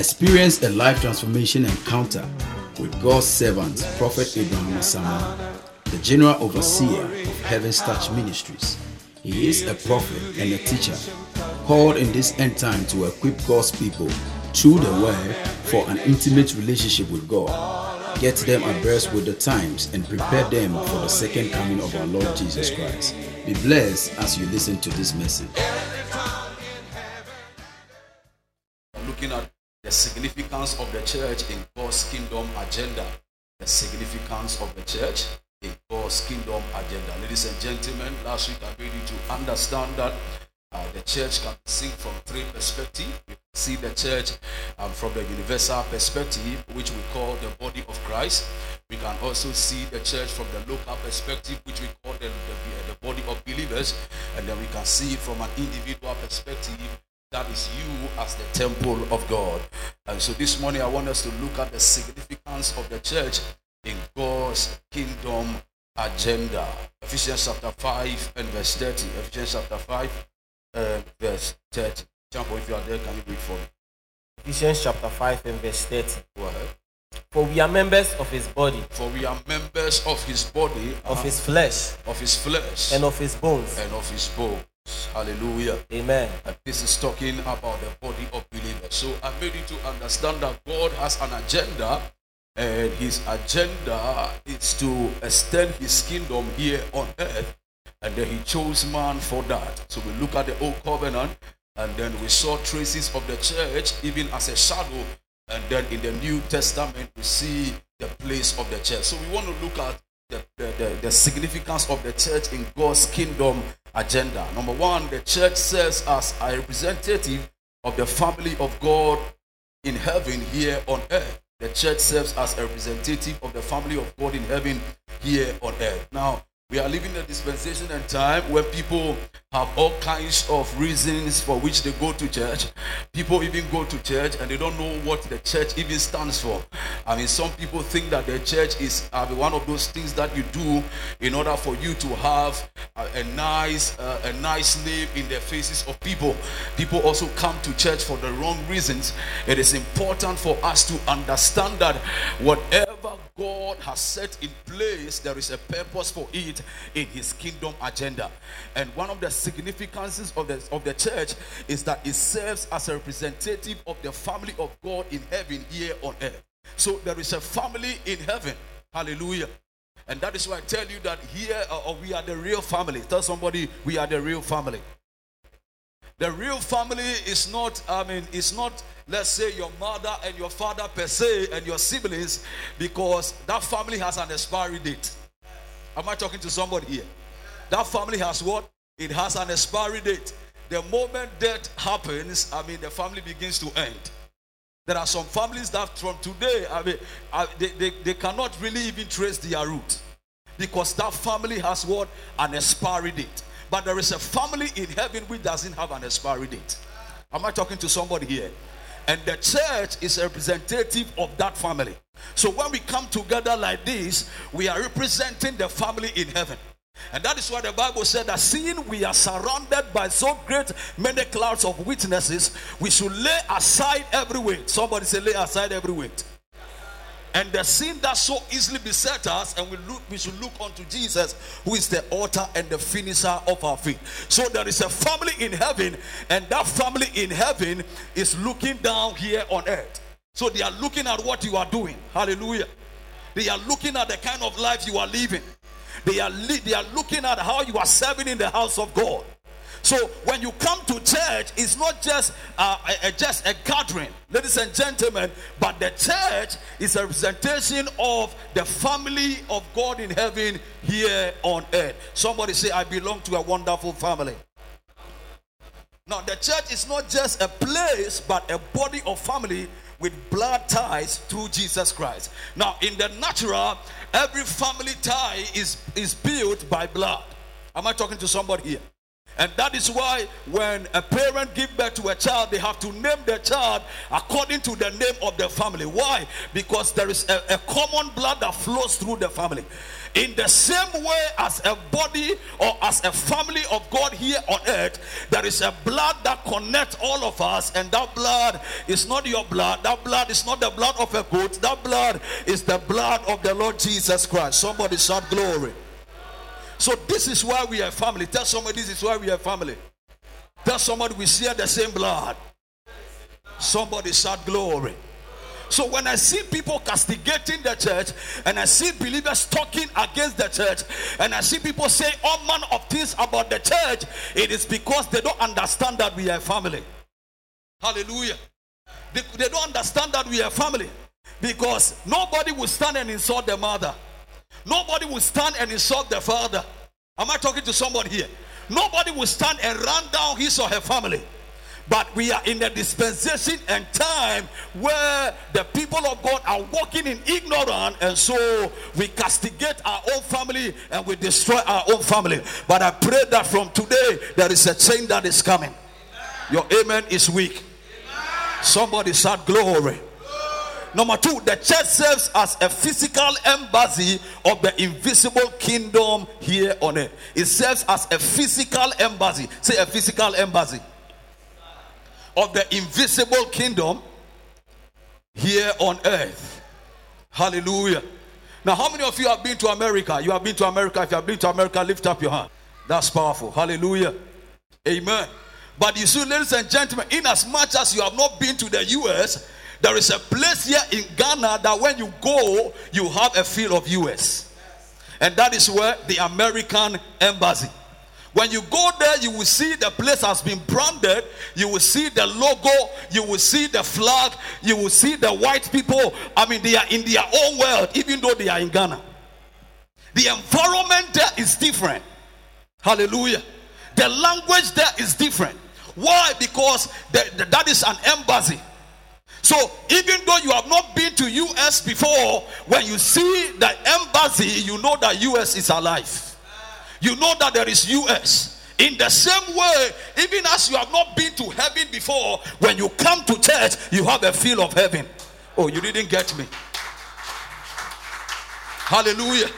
Experience a life transformation encounter with God's servant, Prophet Abraham Osama, the General Overseer of Heaven's Touch Ministries. He is a prophet and a teacher, called in this end time to equip God's people through the word for an intimate relationship with God. Get them abreast with the times and prepare them for the second coming of our Lord Jesus Christ. Be blessed as you listen to this message. The significance of the church in God's kingdom agenda. The significance of the church in God's kingdom agenda. Ladies and gentlemen, last week I made you to understand that uh, the church can be seen from three perspectives. We can see the church um, from the universal perspective, which we call the body of Christ. We can also see the church from the local perspective, which we call the, the, the body of believers. And then we can see it from an individual perspective, that is you as the temple of God. And so this morning I want us to look at the significance of the church in God's kingdom agenda. Ephesians chapter 5 and verse 30. Ephesians chapter 5 and verse 30. Jump, if you are there, can you read for me? Ephesians chapter 5 and verse 30. Go ahead. For we are members of his body, For we are members of his body, of uh, his flesh, of his flesh, and of his bones. and of his bones. Hallelujah. Amen. And this is talking about the body of believers. So I made you to understand that God has an agenda, and his agenda is to extend his kingdom here on earth. And then he chose man for that. So we look at the old covenant, and then we saw traces of the church even as a shadow. And then in the New Testament, we see the place of the church. So we want to look at the, the, the, the significance of the church in God's kingdom agenda. Number one, the church serves as a representative of the family of God in heaven here on earth. The church serves as a representative of the family of God in heaven here on earth. Now, we are living in a dispensation and time where people have all kinds of reasons for which they go to church. People even go to church and they don't know what the church even stands for. I mean, some people think that the church is uh, one of those things that you do in order for you to have a, a nice, uh, a nice name in the faces of people. People also come to church for the wrong reasons. It is important for us to understand that whatever God has set in place, there is a purpose for it in His kingdom agenda. And one of the significances of the, of the church is that it serves as a representative of the family of God in heaven here on earth. So there is a family in heaven. Hallelujah. And that is why I tell you that here uh, we are the real family. Tell somebody we are the real family. The real family is not, I mean, it's not, let's say, your mother and your father per se and your siblings, because that family has an expiry date. Am I talking to somebody here? That family has what? It has an expiry date. The moment death happens, I mean, the family begins to end. There are some families that from today, I mean, they, they, they cannot really even trace their root because that family has what? An expiry date. But there is a family in heaven which doesn't have an expiry date. Am I talking to somebody here? And the church is representative of that family. So when we come together like this, we are representing the family in heaven. And that is why the Bible said that seeing we are surrounded by so great many clouds of witnesses, we should lay aside every weight. Somebody say, lay aside every weight. And the sin that so easily beset us, and we look, we should look unto Jesus, who is the author and the finisher of our faith. So there is a family in heaven, and that family in heaven is looking down here on earth. So they are looking at what you are doing. Hallelujah. They are looking at the kind of life you are living. They are li- they are looking at how you are serving in the house of God. So when you come to church, it's not just uh, a, a- just a gathering, ladies and gentlemen, but the church is a representation of the family of God in heaven here on earth. Somebody say, "I belong to a wonderful family." Now, the church is not just a place, but a body of family with blood ties through Jesus Christ. Now, in the natural, every family tie is, is built by blood. Am I talking to somebody here? And that is why when a parent give birth to a child, they have to name the child according to the name of the family. Why? Because there is a, a common blood that flows through the family. In the same way as a body or as a family of God here on earth, there is a blood that connects all of us, and that blood is not your blood. That blood is not the blood of a goat. That blood is the blood of the Lord Jesus Christ. Somebody shout glory. So this is why we are family. Tell somebody this is why we are family. Tell somebody we share the same blood. Somebody shout glory. So when I see people castigating the church and I see believers talking against the church and I see people say all manner of things about the church, it is because they don't understand that we are family. Hallelujah. They, they don't understand that we are family because nobody will stand and insult the mother. Nobody will stand and insult the father. Am I talking to somebody here? Nobody will stand and run down his or her family. But we are in a dispensation and time where the people of God are walking in ignorance, and so we castigate our own family and we destroy our own family. But I pray that from today there is a change that is coming. Your amen is weak. Somebody shout glory. Number two, the church serves as a physical embassy of the invisible kingdom here on earth. It serves as a physical embassy. Say a physical embassy of the invisible kingdom here on earth. Hallelujah. Now, how many of you have been to America? You have been to America. If you have been to America, lift up your hand. That's powerful. Hallelujah. Amen. But you see, ladies and gentlemen, in as much as you have not been to the US, there is a place here in Ghana that when you go, you have a feel of US. And that is where the American embassy. When you go there, you will see the place has been branded. You will see the logo. You will see the flag. You will see the white people. I mean, they are in their own world, even though they are in Ghana. The environment there is different. Hallelujah. The language there is different. Why? Because the, the, that is an embassy. So even though you have not been to US before, when you see the embassy, you know that US is alive you know that there is US. In the same way, even as you have not been to heaven before, when you come to church, you have a feel of heaven. Oh, you didn't get me. Hallelujah.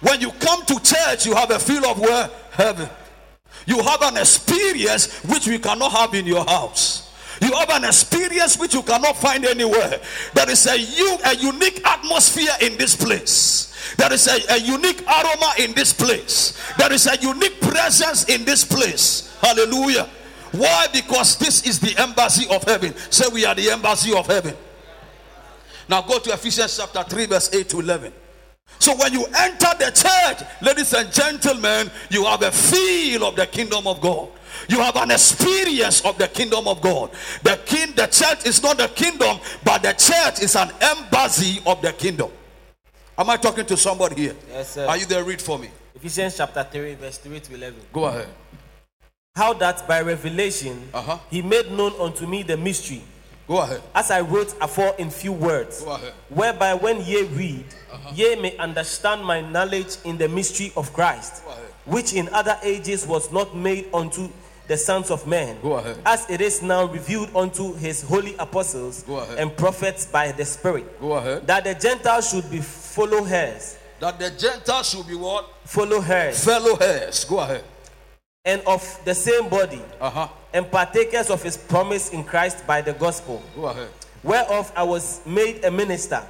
When you come to church, you have a feel of where? Heaven. You have an experience which we cannot have in your house. You have an experience which you cannot find anywhere. There is a, unique atmosphere in this place. There is a, a unique aroma in this place. There is a unique presence in this place. Hallelujah. Why? Because this is the embassy of heaven. Say, we are the embassy of heaven. Now go to Ephesians chapter 3, verse 8 to 11. So when you enter the church, ladies and gentlemen, you have a feel of the kingdom of God. You have an experience of the kingdom of God. The king, the church is not the kingdom, but the church is an embassy of the kingdom. Am I talking to somebody here? Yes, sir. Are you there? Read for me. Ephesians chapter 3, verse 3 to 11. Go ahead. How that by revelation Uh-huh. he made known unto me the mystery, Go ahead. as I wrote afore in few words, Go ahead. whereby when ye read, ye may understand my knowledge in the mystery of Christ, Go ahead. which in other ages was not made unto the sons of men, as it is now revealed unto his holy apostles and prophets by the Spirit, that the Gentiles should be follow hers, That the Gentiles should be what? follow hers, Fellow heirs. Go ahead. and of the same body, Uh huh. and partakers of his promise in Christ by the gospel. Go ahead. whereof I was made a minister,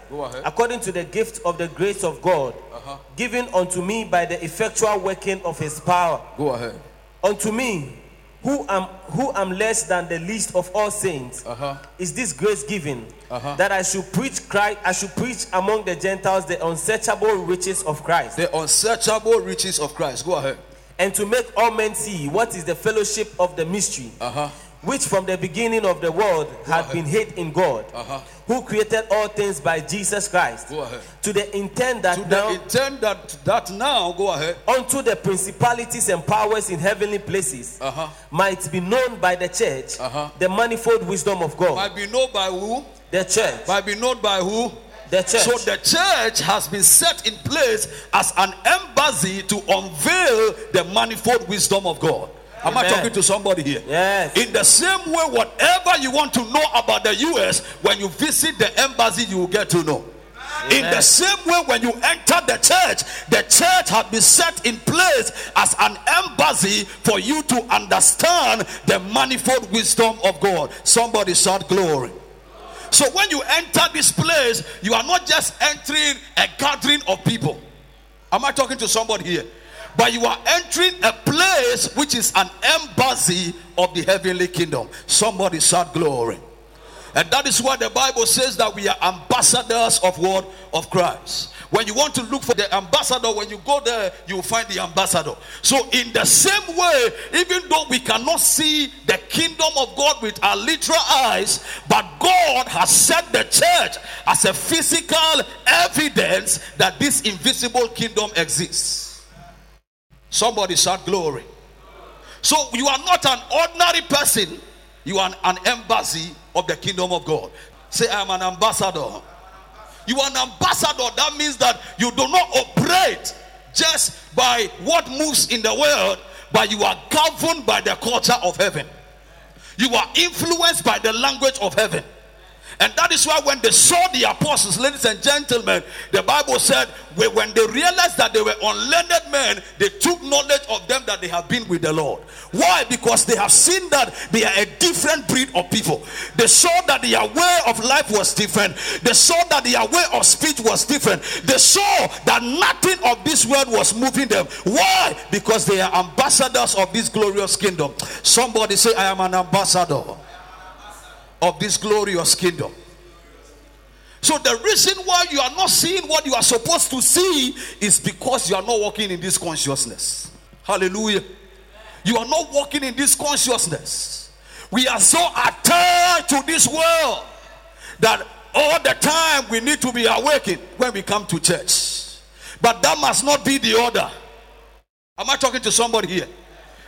according to the gift of the grace of God, Uh-huh. given unto me by the effectual working of his power. Go ahead. Unto me, who am who am less than the least of all saints, Uh huh. is this grace given Uh-huh. that I should preach Christ, I should preach among the Gentiles the unsearchable riches of Christ, The unsearchable riches of Christ. Go ahead. and to make all men see what is the fellowship of the mystery. Uh huh. Which from the beginning of the world had been hid in God, Uh-huh. who created all things by Jesus Christ, to the intent that To now the intent that that now. Go ahead. unto the principalities and powers in heavenly places Uh-huh. might be known by the church Uh-huh. the manifold wisdom of God. Might be known by who? the church, Might be known by who? the church. So the church has been set in place as an embassy to unveil the manifold wisdom of God. Am I talking to somebody here? Yes. In the same way, whatever you want to know about the US, when you visit the embassy, you will get to know. In the same way, when you enter the church, the church has been set in place as an embassy for you to understand the manifold wisdom of God. Somebody shout glory. So when you enter this place, you are not just entering a gathering of people. Am I talking to somebody here? But you are entering a place which is an embassy of the heavenly kingdom. Somebody shout glory. And that is why the Bible says that we are ambassadors of what? Of Christ. When you want to look for the ambassador, when you go there, you find the ambassador. So, in the same way, even though we cannot see the kingdom of God with our literal eyes, but God has set the church as a physical evidence that this invisible kingdom exists. Somebody shout glory. So you are not an ordinary person, you are an, an embassy of the kingdom of God. Say, I'm an ambassador. You are an ambassador. That means that you do not operate just by what moves in the world, but you are governed by the culture of heaven. You are influenced by the language of heaven. And that is why when they saw the apostles, ladies and gentlemen, the Bible said when they realized that they were unlearned men, they took knowledge of them that they have been with the Lord. Why? Because they have seen that they are a different breed of people. They saw that their way of life was different. They saw that their way of speech was different. They saw that nothing of this world was moving them. Why? Because they are ambassadors of this glorious kingdom. Somebody say, I am an ambassador of this glorious kingdom. So the reason why you are not seeing what you are supposed to see is because you are not walking in this consciousness. Hallelujah. You are not walking in this consciousness. We are so attached to this world that all the time we need to be awakened when we come to church. But that must not be the order. Am I talking to somebody here?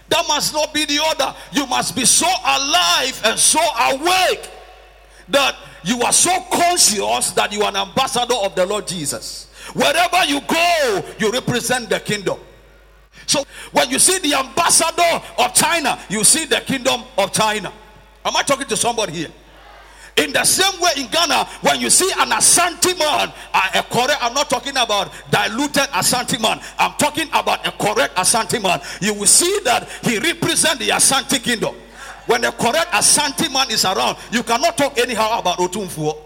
That must not be the order. You must be so alive and so awake that you are so conscious that you are an ambassador of the Lord Jesus. Wherever you go, you represent the kingdom. So when you see the ambassador of China, you see the kingdom of China. Am I talking to somebody here? In the same way in Ghana, when you see an Ashanti man, uh, a correct, I'm not talking about diluted Ashanti man, I'm talking about a correct Ashanti man. You will see that he represents the Ashanti kingdom. When the correct Ashanti man is around, you cannot talk anyhow about Otumfuo.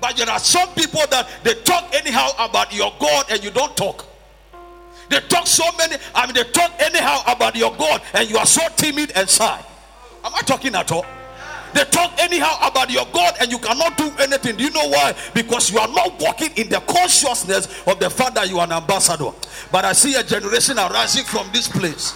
But there are some people that they talk anyhow about your God and you don't talk. They talk so many, I mean, they talk anyhow about your God and you are so timid and shy. Am I talking at all? They talk anyhow about your God and you cannot do anything. Do you know why? Because you are not walking in the consciousness of the fact that you are an ambassador. But I see a generation arising from this place.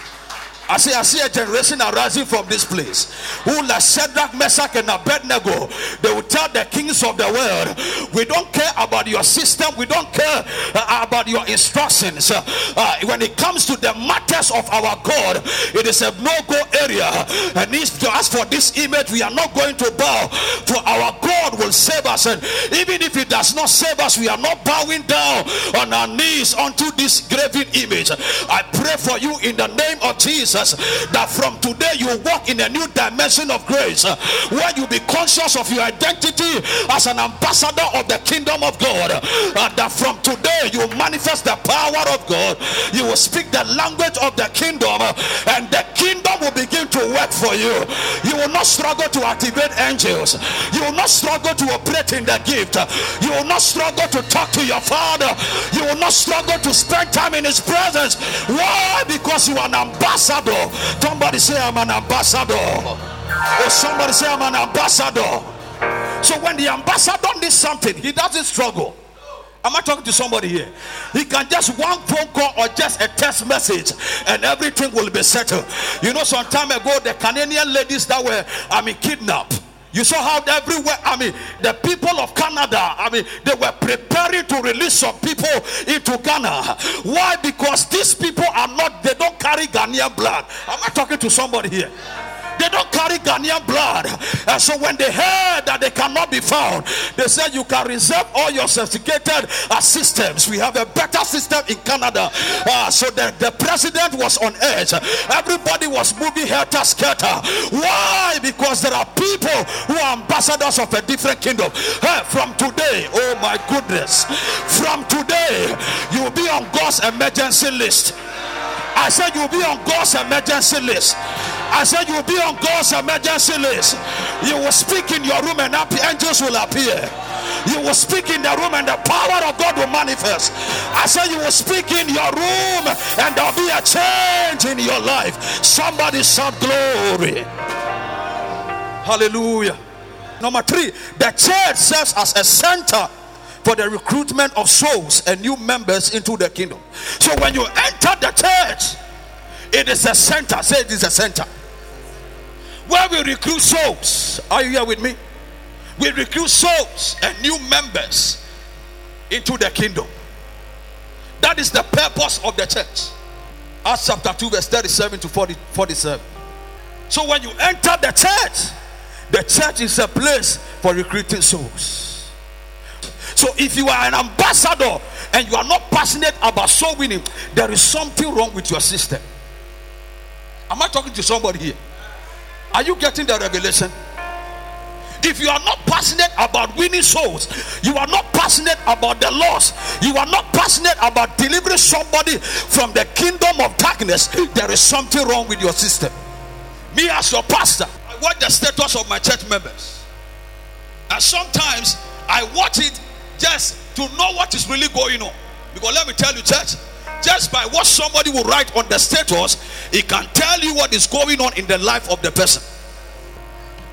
I see, I see a generation arising from this place who, like Shadrach, Meshach, and Abednego, they will tell the kings of the world, We don't care about your system, we don't care uh, about your instructions. Uh, when it comes to the matters of our God, it is a no go area. And ask for this image, we are not going to bow, for our God will save us. And even if He does not save us, we are not bowing down on our knees unto this graven image. I pray for you in the name of Jesus that from today you walk in a new dimension of grace uh, where you be conscious of your identity as an ambassador of the kingdom of God. Uh, that from today you manifest the power of God, you will speak the language of the kingdom, uh, and the kingdom will begin to work for you. You will not struggle to activate angels, you will not struggle to operate in the gift, you will not struggle to talk to your father, you will not struggle to spend time in his presence. Why? Because you are an ambassador. Somebody say, I'm an ambassador. Or somebody say, I'm an ambassador. So when the ambassador needs something, he doesn't struggle. Am I talking to somebody here? He can just one phone call or just a text message and everything will be settled. You know, some time ago, the Canadian ladies that were, I mean, kidnapped. You saw how everywhere, I mean, the people of Canada, I mean, they were preparing to release some people into Ghana. Why? Because these people are not, they don't carry Ghanaian blood. Am I talking to somebody here? They don't carry Ghanaian blood. And so when they heard that they cannot be found, they said, You can reserve all your sophisticated uh, systems. We have a better system in Canada. Uh, so the, the president was on edge. Everybody was moving helter skelter. Why? Because there are people who are ambassadors of a different kingdom. Hey, from today, oh my goodness, from today, you'll be on God's emergency list. I said you'll be on God's emergency list. I said you'll be on God's emergency list. You will speak in your room and angels will appear. You will speak in the room and the power of God will manifest. I said you will speak in your room and there'll be a change in your life. Somebody shout glory. Hallelujah. Number three, the church serves as a center for the recruitment of souls and new members into the kingdom. So when you enter the church, it is a center. Say it is a center where we recruit souls. Are you here with me? We recruit souls and new members into the kingdom. That is the purpose of the church. Acts chapter 2, verse 37 to 40, 47. So when you enter the church, the church is a place for recruiting souls. So if you are an ambassador and you are not passionate about soul winning, there is something wrong with your system. Am I talking to somebody here? Are you getting the revelation? If you are not passionate about winning souls, you are not passionate about the loss, you are not passionate about delivering somebody from the kingdom of darkness, there is something wrong with your system. Me, as your pastor, I watch the status of my church members, and sometimes I watch it just to know what is really going on. Because let me tell you, church, just by what somebody will write on the status, it can tell you what is going on in the life of the person.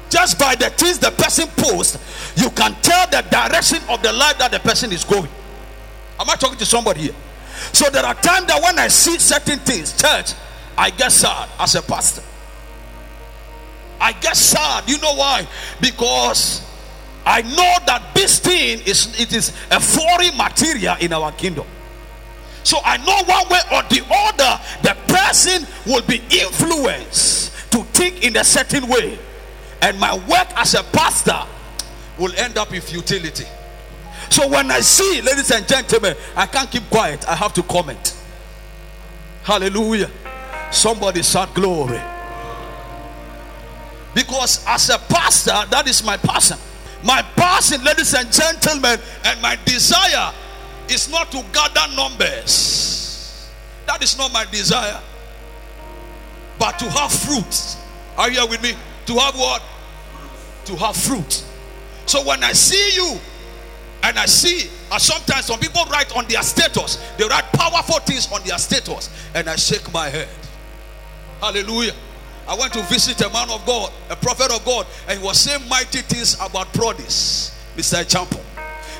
Just by the things the person posts, you can tell the direction of the life that the person is going. Am I talking to somebody here? So there are times that when I see certain things, church, I get sad as a pastor. I get sad. You know why? Because I know that this thing is it is a foreign material in our kingdom. So I know one way or the other, the person will be influenced to think in a certain way. And my work as a pastor will end up in futility. So when I see, ladies and gentlemen, I can't keep quiet. I have to comment. Hallelujah. Somebody shout glory. Because as a pastor, that is my passion. My passion, ladies and gentlemen, and my desire is not to gather numbers. That is not my desire. But to have fruit. Are you with me? To have what? To have fruit. So when I see you and I see, and sometimes some people write on their status, they write powerful things on their status, and I shake my head. Hallelujah. I went to visit a man of God, a prophet of God, and he was saying mighty things about Prodis, Mr. Champo.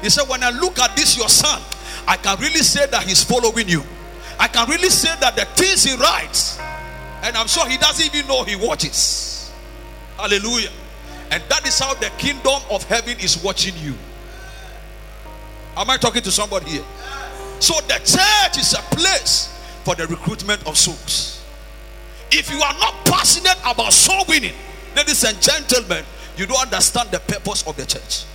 He said, When I look at this, your son, I can really say that he's following you. I can really say that the things he writes, and I'm sure he doesn't even know he watches. Hallelujah. And that is how the kingdom of heaven is watching you. Am I talking to somebody here? So the church is a place for the recruitment of souls. If you are not passionate about soul winning, ladies and gentlemen, you don't understand the purpose of the church.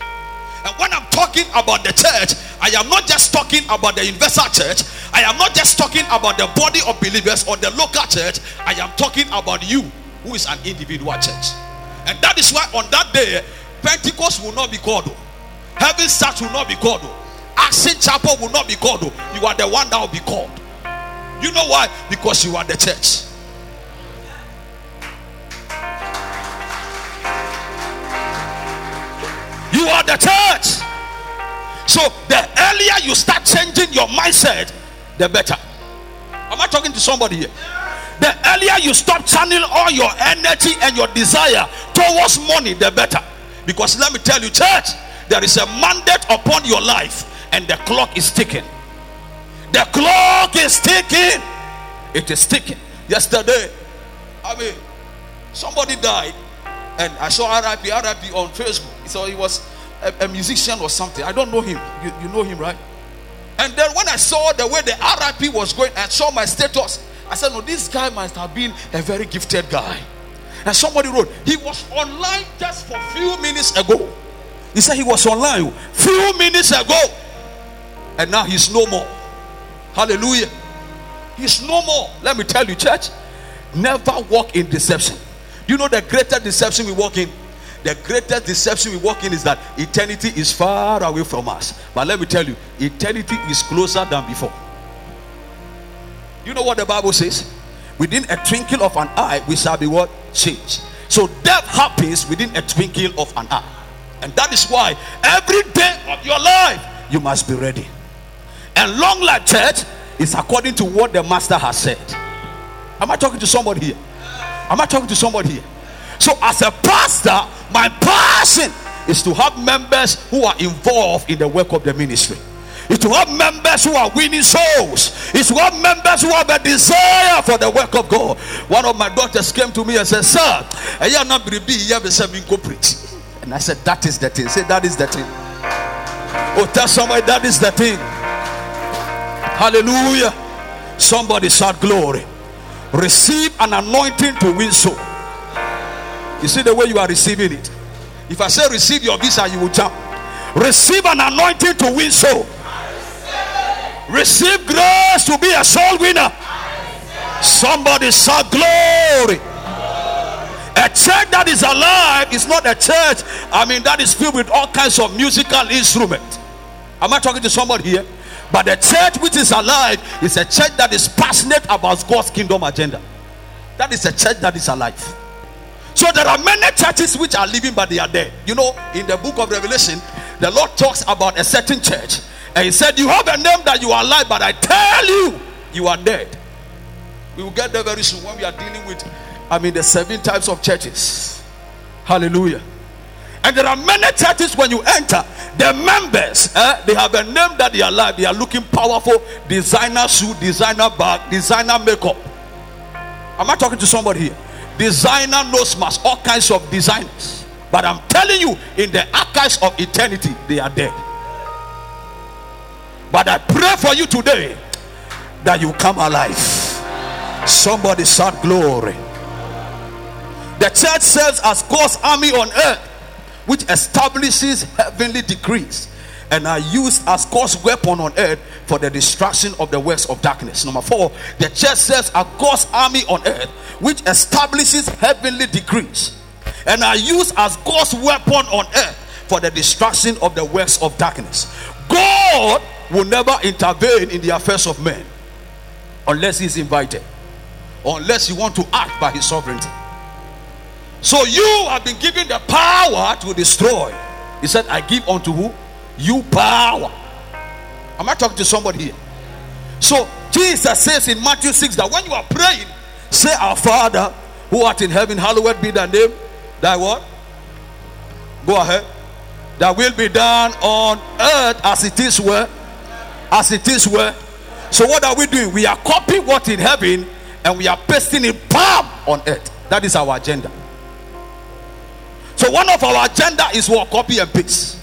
And when I'm talking about the church, I am not just talking about the universal church. I am not just talking about the body of believers or the local church. I am talking about you, who is an individual church. And that is why on that day, Pentecost will not be called. Heaven's church will not be called. Action Chapel will not be called. You are the one that will be called. You know why? Because you are the church. You are the church. So the earlier you start changing your mindset, the better. Am I talking to somebody here? The earlier you stop channeling all your energy and your desire towards money, the better. Because let me tell you, church, there is a mandate upon your life, and the clock is ticking. The clock is ticking. It is ticking. Yesterday, I mean, somebody died, and I saw RIP, RIP on Facebook. So he was a, a musician or something. I don't know him. You, you know him, right? And then when I saw the way the RIP was going and saw my status, I said, No, this guy must have been a very gifted guy. And somebody wrote, he was online just for few minutes ago. He said he was online few minutes ago. And now he's no more. Hallelujah. He's no more. Let me tell you, church, never walk in deception. You know the greater deception we walk in? The greatest deception we walk in is that eternity is far away from us. But let me tell you, eternity is closer than before. You know what the Bible says? Within a twinkle of an eye, we shall be what? Changed. So death happens within a twinkle of an eye. And that is why every day of your life, you must be ready. And long life church is according to what the master has said. Am I talking to somebody here? Am I talking to somebody here? So, as a pastor, my passion is to have members who are involved in the work of the ministry. Is to have members who are winning souls. Is to have members who have a desire for the work of God. One of my daughters came to me and said, Sir, I not and I said, That is the thing. Say, That is the thing. Oh, tell somebody that is the thing. Hallelujah. Somebody shout glory. Receive an anointing to win soul. You see the way you are receiving it. If I say receive your visa, you will jump. Receive an anointing to win soul. Receive grace to be a soul winner. Somebody saw glory. A church that is alive is not a church, I mean, that is filled with all kinds of musical instruments. Am I talking to somebody here? But the church which is alive is a church that is passionate about God's kingdom agenda. That is a church that is alive. So there are many churches which are living, but they are dead. You know, in the book of Revelation, the Lord talks about a certain church, and He said, You have a name that you are alive, but I tell you, you are dead. We will get there very soon when we are dealing with, I mean, the seven types of churches. Hallelujah. And there are many churches when you enter, the members, eh, they have a name that they are alive. They are looking powerful, designer suit, designer bag, designer makeup. Am I talking to somebody here? Designer nose mask, all kinds of designers. But I'm telling you, in the archives of eternity, they are dead. But I pray for you today that you come alive. Somebody shout glory. The church serves as God's army on earth which establishes heavenly decrees and are used as God's weapon on earth for the destruction of the works of darkness. Number four, the church serves as God's army on earth, which establishes heavenly decrees and are used as God's weapon on earth for the destruction of the works of darkness. God will never intervene in the affairs of men unless He's invited, unless you want to act by His sovereignty. So you have been given the power to destroy. He said, I give unto who? You power. Am I talking to somebody here? So Jesus says in Matthew 6 that when you are praying, say, Our Father who art in heaven, hallowed be thy name. Thy what? Go ahead. That will be done on earth as it is where? As it is where? So what are we doing? We are copying what in heaven and we are pasting it palm on earth. That is our agenda. So one of our agenda is what copy and paste.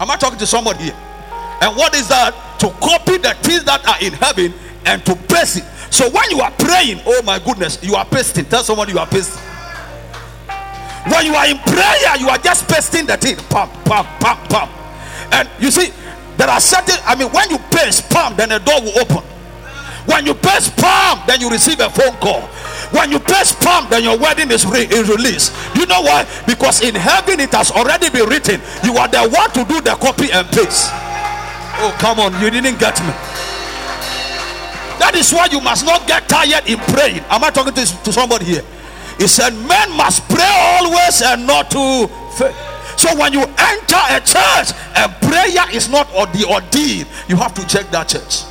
Am I talking to somebody here? And what is that? To copy the things that are in heaven and to paste it. So when you are praying, oh my goodness, you are pasting. Tell somebody you are pasting. When you are in prayer, you are just pasting the thing. Pam, pam, pam, pam. And you see, there are certain, I mean, when you paste, pam, then the door will open. When you paste palm, then you receive a phone call. When you press palm, then your wedding is, re- is released. You know why? Because in heaven it has already been written. You are the one to do the copy and paste. Oh, come on, you didn't get me. That is why you must not get tired in praying. Am I talking to, to somebody here? He said, Men must pray always and not to fail. So when you enter a church, a prayer is not or the ordeal. You have to check that church.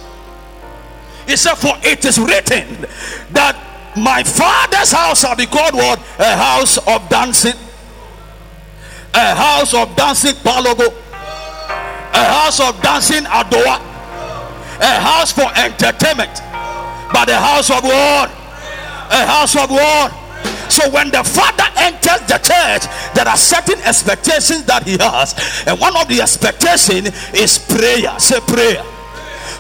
He said, For it is written that my father's house shall be called what? A house of dancing. A house of dancing kpanlogo. A house of dancing adowa. A house for entertainment. But a house of what? A house of what? So when the father enters the church, there are certain expectations that he has, and one of the expectation is prayer. Say prayer.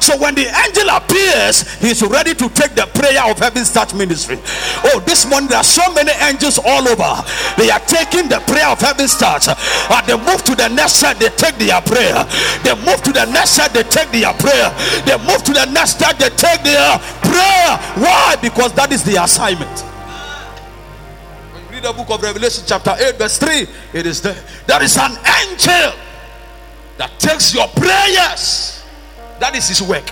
So when the angel appears, he's ready to take the prayer of Heaven's Touch Ministry. Oh, this morning there are so many angels all over. They are taking the prayer of Heaven's Touch. And they move to the next side, they take their prayer. They move to the next side, they take their prayer. They move to the next side, they take their prayer. Why? Because that is the assignment. Read the book of Revelation, chapter 8, verse 3, it is there. There is an angel that takes your prayers. That is his work.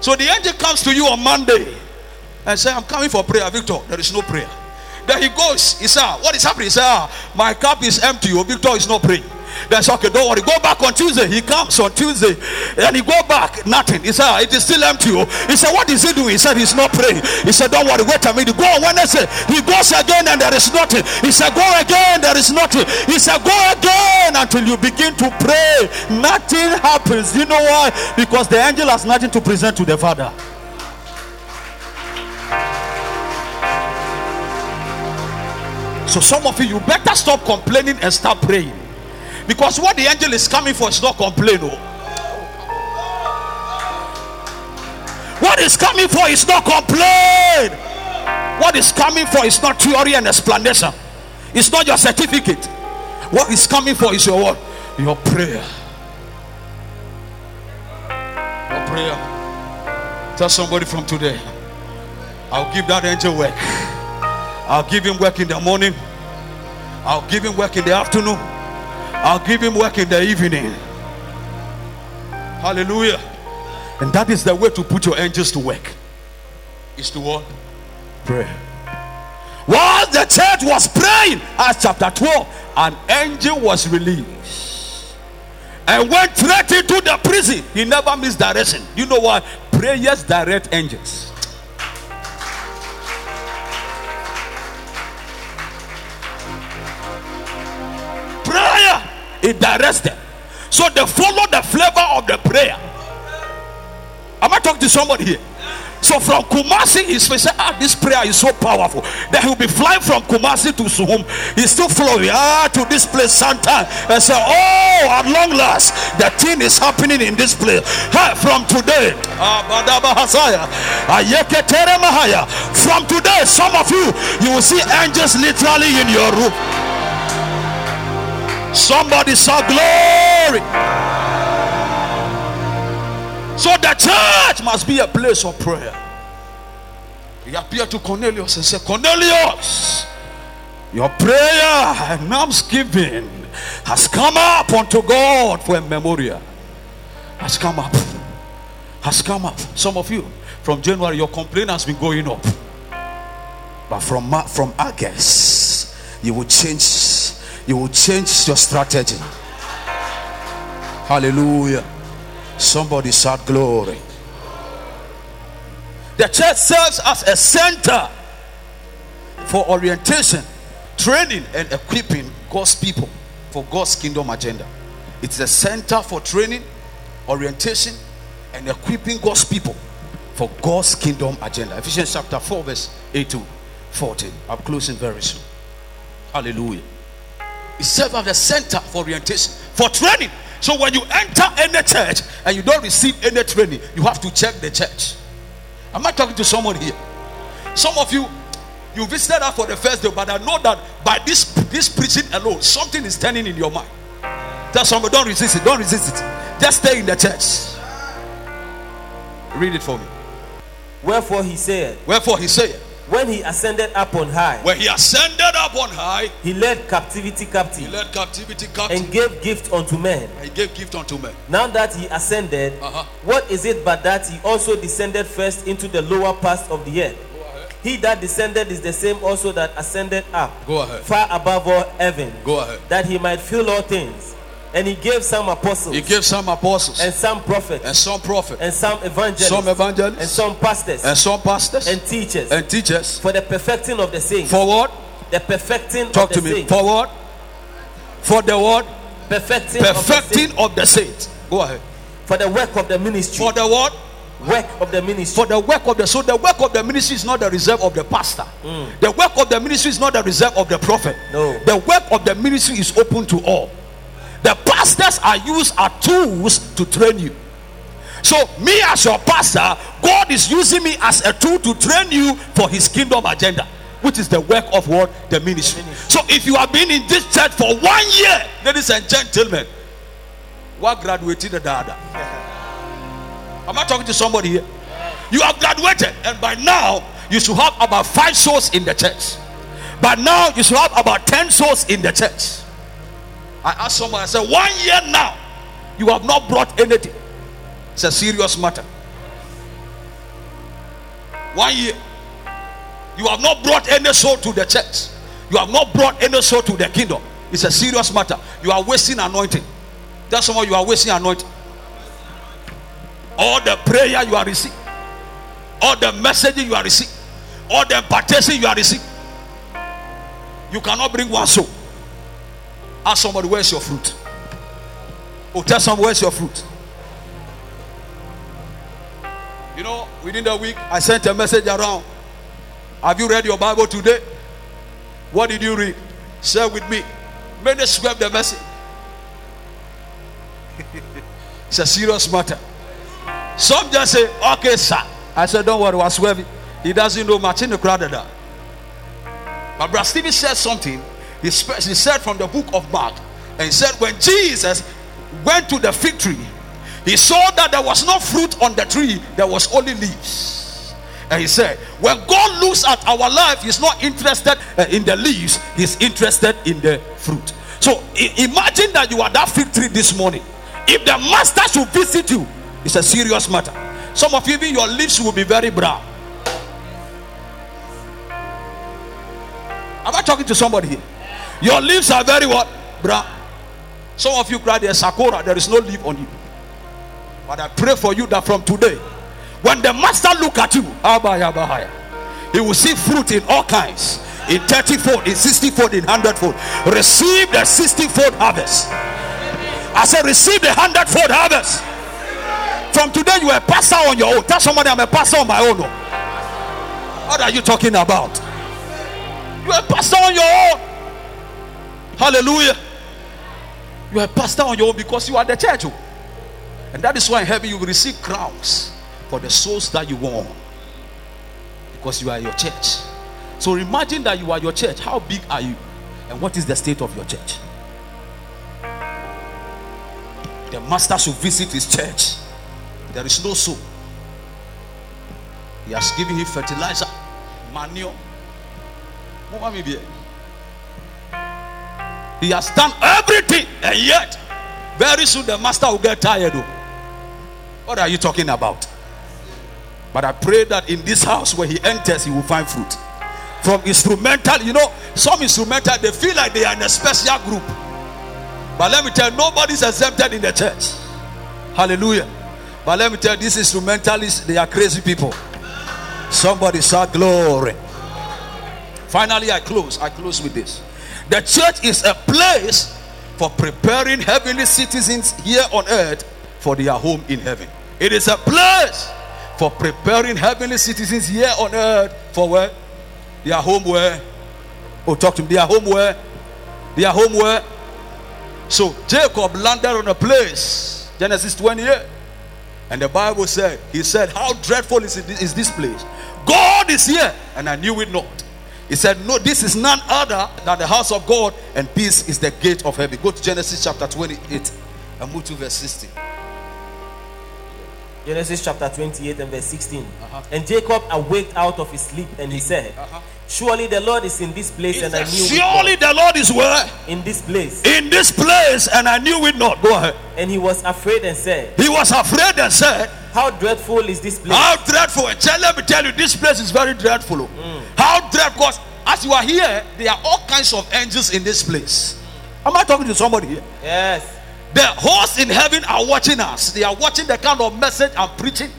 So the angel comes to you on Monday and say, I'm coming for prayer, Victor. There is no prayer. Then he goes, he said, What is happening? He ah, My cup is empty. Oh, Victor is not praying. That's okay, don't worry. Go back on Tuesday. He comes on Tuesday. And he go back, nothing. He said, ah, It is still empty. Oh. He said, What is he doing? He said, He's not praying. He said, Don't worry, wait a minute. Go on Wednesday. He goes again and there is nothing. He said, Go again, there is nothing. He said, Go again until you begin to pray. Nothing happens. You know why? Because the angel has nothing to present to the Father. So some of you, you better stop complaining and start praying. Because what the angel is coming for is not complain. Oh. What is coming for is not complain. What is coming for is not theory and explanation. It's not your certificate. What is coming for is your what? Your prayer. Your prayer. Tell somebody from today. I'll give that angel work. I'll give him work in the morning. I'll give him work in the afternoon. I'll give him work in the evening. Hallelujah. And that is the way to put your angels to work. Is to what? Pray. While the church was praying, Acts chapter 12, an angel was released and went straight into the prison. He never missed direction. You know what? Prayers direct angels. It directs them so they follow the flavor of the prayer am i talking to somebody here so from Kumasi, he said, Ah, this prayer is so powerful. Then he'll be flying from Kumasi to Suhum. He's still flowing ah to this place Santa and say, Oh, at long last, the thing is happening in this place. Hey, from today, from today, some of you you will see angels literally in your room. Somebody saw glory. So the church must be a place of prayer. He appeared to Cornelius and said, Cornelius, your prayer and almsgiving has come up unto God for a memorial. Has come up. Has come up. Some of you, from January, your complaint has been going up. But from, from August, you will change you will change your strategy. Hallelujah. Somebody shout glory. The church serves as a center for orientation, training, and equipping God's people for God's kingdom agenda. It's a center for training, orientation, and equipping God's people for God's kingdom agenda. Ephesians chapter 4, verse 8 to 14. I'm closing very soon. Hallelujah. It serves as a center for orientation, for training. So when you enter any church and you don't receive any training, you have to check the church. Am I talking to someone here? Some of you, you visited us for the first day, but I know that by this this preaching alone, something is turning in your mind. Tell somebody, don't resist it, don't resist it. Just stay in the church. Read it for me. Wherefore he said, Wherefore he said, when he ascended up on high, when he ascended up on high, he led captivity captive. he led captivity captive and gave gift unto men. he gave gift unto men. Now that he ascended, Uh-huh. what is it but that he also descended first into the lower parts of the earth? He that descended is the same also that ascended up, Go ahead. far above all heaven, Go ahead. that he might fill all things. And he gave some apostles, He gave some apostles and some prophets, and some prophets and some evangelists, some evangelists and some pastors, and some pastors and teachers, and teachers. for the perfecting of the saints. For what? the perfecting Talk of the to me. saints. For what? For the what? perfecting, of the Perfecting saints. of the saints. Go ahead. for the work of the ministry. For the what? work of the ministry. For the work of the so the work of the ministry is not the reserve of the pastor. The work of the ministry is not the reserve of the prophet. No. The work of the ministry is open to all. The pastors are used as tools to train you. So, me as your pastor, God is using me as a tool to train you for his kingdom agenda, which is the work of what? The ministry. So, if you have been in this church for one year, ladies and gentlemen, what graduated the dada? Am I talking to somebody here? You have graduated, and by now you should have about five souls in the church. But now you should have about 10 souls in the church. I asked someone, I said, one year now, you have not brought anything. It's a serious matter. One year, you have not brought any soul to the church. You have not brought any soul to the kingdom. It's a serious matter. You are wasting anointing. That's someone you are wasting anointing. All the prayer you are receiving, all the messaging you are receiving, all the impartation you are receiving. You cannot bring one soul. Ask somebody, where's your fruit? Oh, tell somebody, where's your fruit? You know, within the week, I sent a message around. Have you read your Bible today? What did you read? Share with me. Many swept the message. it's a serious matter. Some just say, okay, sir. I said, don't worry, was swearing. He doesn't know much in the crowd. But Brother Stephen said something. He, he said from the book of Mark, and he said, when Jesus went to the fig tree, he saw that there was no fruit on the tree, there was only leaves. And he said, when God looks at our life, he's not interested uh, in the leaves, he's interested in the fruit. So imagine that you are that fig tree this morning. If the master should visit you, it's a serious matter. Some of you, even your lips will be very brown. Am I talking to somebody here? Your leaves are very what? Brown. Some of you cry there's sakura, there is no leaf on you. But I pray for you that from today, when the master look at you, he will see fruit in all kinds. In 30 fold, in 60 fold, in 100 fold. Receive the 60 fold harvest. I said, receive the 100 fold harvest. From today, you are a pastor on your own. Tell somebody I'm a pastor on my own. Oh. What are you talking about? You are a pastor on your own. Hallelujah. You are a pastor on your own because you are the church. oh. And that is why in heaven you will receive crowns for the souls that you won. Because you are your church. So imagine that you are your church. How big are you? And what is the state of your church? The master should visit his church. There is no soul. He has given him fertilizer, manure. He has done everything, and yet, very soon the master will get tired. oh. What are you talking about? But I pray that in this house where he enters, he will find fruit. From instrumental, you know, some instrumental they feel like they are in a special group. But let me tell you, nobody's exempted in the church. Hallelujah. But let me tell you, these instrumentalists, they are crazy people. Somebody shout glory. Finally, I close. I close with this. The church is a place for preparing heavenly citizens here on earth for their home in heaven. It is a place for preparing heavenly citizens here on earth for where? Their home where? Oh, talk to me. Their home where? Their home where? So Jacob landed on a place, Genesis 28. And the Bible said, He said, How dreadful is, it, is this place? God is here, and I knew it not. He said, No, this is none other than the house of God, and this is the gate of heaven. Go to Genesis chapter 28 and move to verse 16. Genesis chapter 28 and verse 16. Uh-huh. And Jacob awaked out of his sleep and he said, uh-huh. Surely the Lord is in this place, He and I knew Surely the Lord is where? in this place. In this place, and I knew it not. Go ahead. And he was afraid and said, He was afraid and said, How dreadful is this place? How dreadful. And tell, let me tell you, this place is very dreadful. oh. How dreadful. Because as you are here, there are all kinds of angels in this place. Am I talking to somebody here? Yes. The hosts in heaven are watching us. They are watching the kind of message I'm preaching.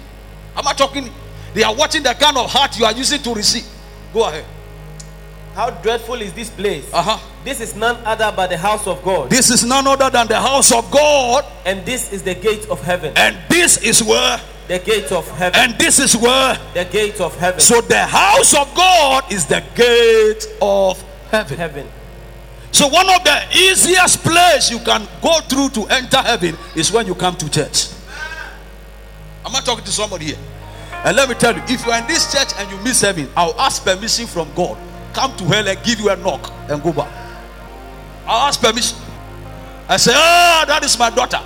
Am I talking? They are watching the kind of heart you are using to receive. Go ahead. How dreadful is this place? Uh huh. This is none other but the house of God. This is none other than the house of God, And this is the gate of heaven. and this is where, The gate of heaven. and this is where. The gate of heaven. So the house of God is the gate of heaven. heaven. So one of the easiest place you can go through to enter heaven is when you come to church. Am I talking to somebody here? And let me tell you, if you are in this church and you miss heaven, I'll ask permission from God. Come to hell and give you a knock and go back. I'll ask permission. I say, Oh, that is my daughter.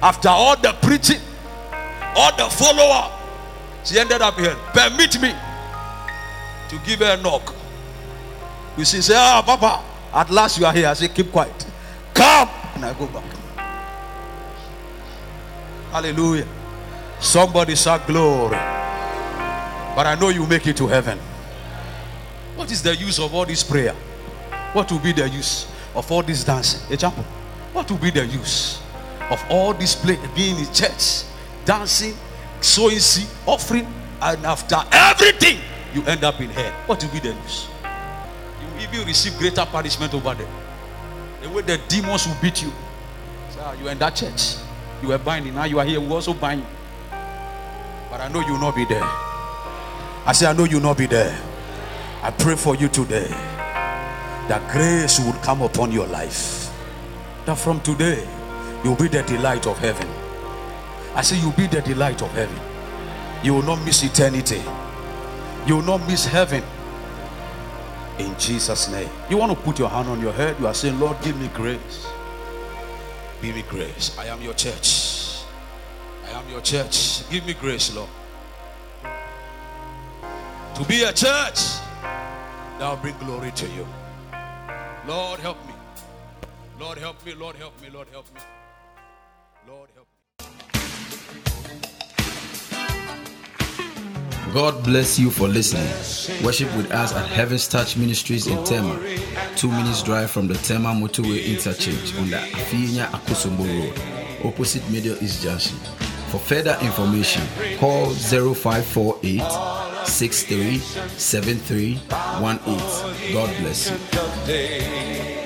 After all the preaching, all the follower, she ended up here. Permit me to give her a knock. You see, say, Ah, Papa, at last you are here. I say, Keep quiet. Come. And I go back. Hallelujah. Somebody shout glory. But I know you make it to heaven. What is the use of all this prayer? What will be the use of all this dancing? Example. What will be the use of all this play being in church, dancing, sowing seed, offering, and after everything, you end up in hell? What will be the use? You even receive greater punishment over there. The way the demons will beat you. So ah, you are in that church. You were binding. Now you are here. We also bind. But I know you will not be there. I say, I know you will not be there. I pray for you today that grace would come upon your life. That from today, you'll be the delight of heaven. I say, you'll be the delight of heaven. You will not miss eternity. You will not miss heaven. In Jesus' name. You want to put your hand on your head. You are saying, Lord, give me grace. Give me grace. I am your church. I am your church. Give me grace, Lord. To be a church that will bring glory to you. Lord, help me. Lord, help me. Lord, help me. Lord, help me. Lord, help me. God bless you for listening. Worship with us at Heaven's Touch Ministries in Tema, two minutes drive from the Tema Motorway Interchange on the Afienya Akosombo Road, opposite Middle East Junction. For further information, call 0548 637318. God bless you.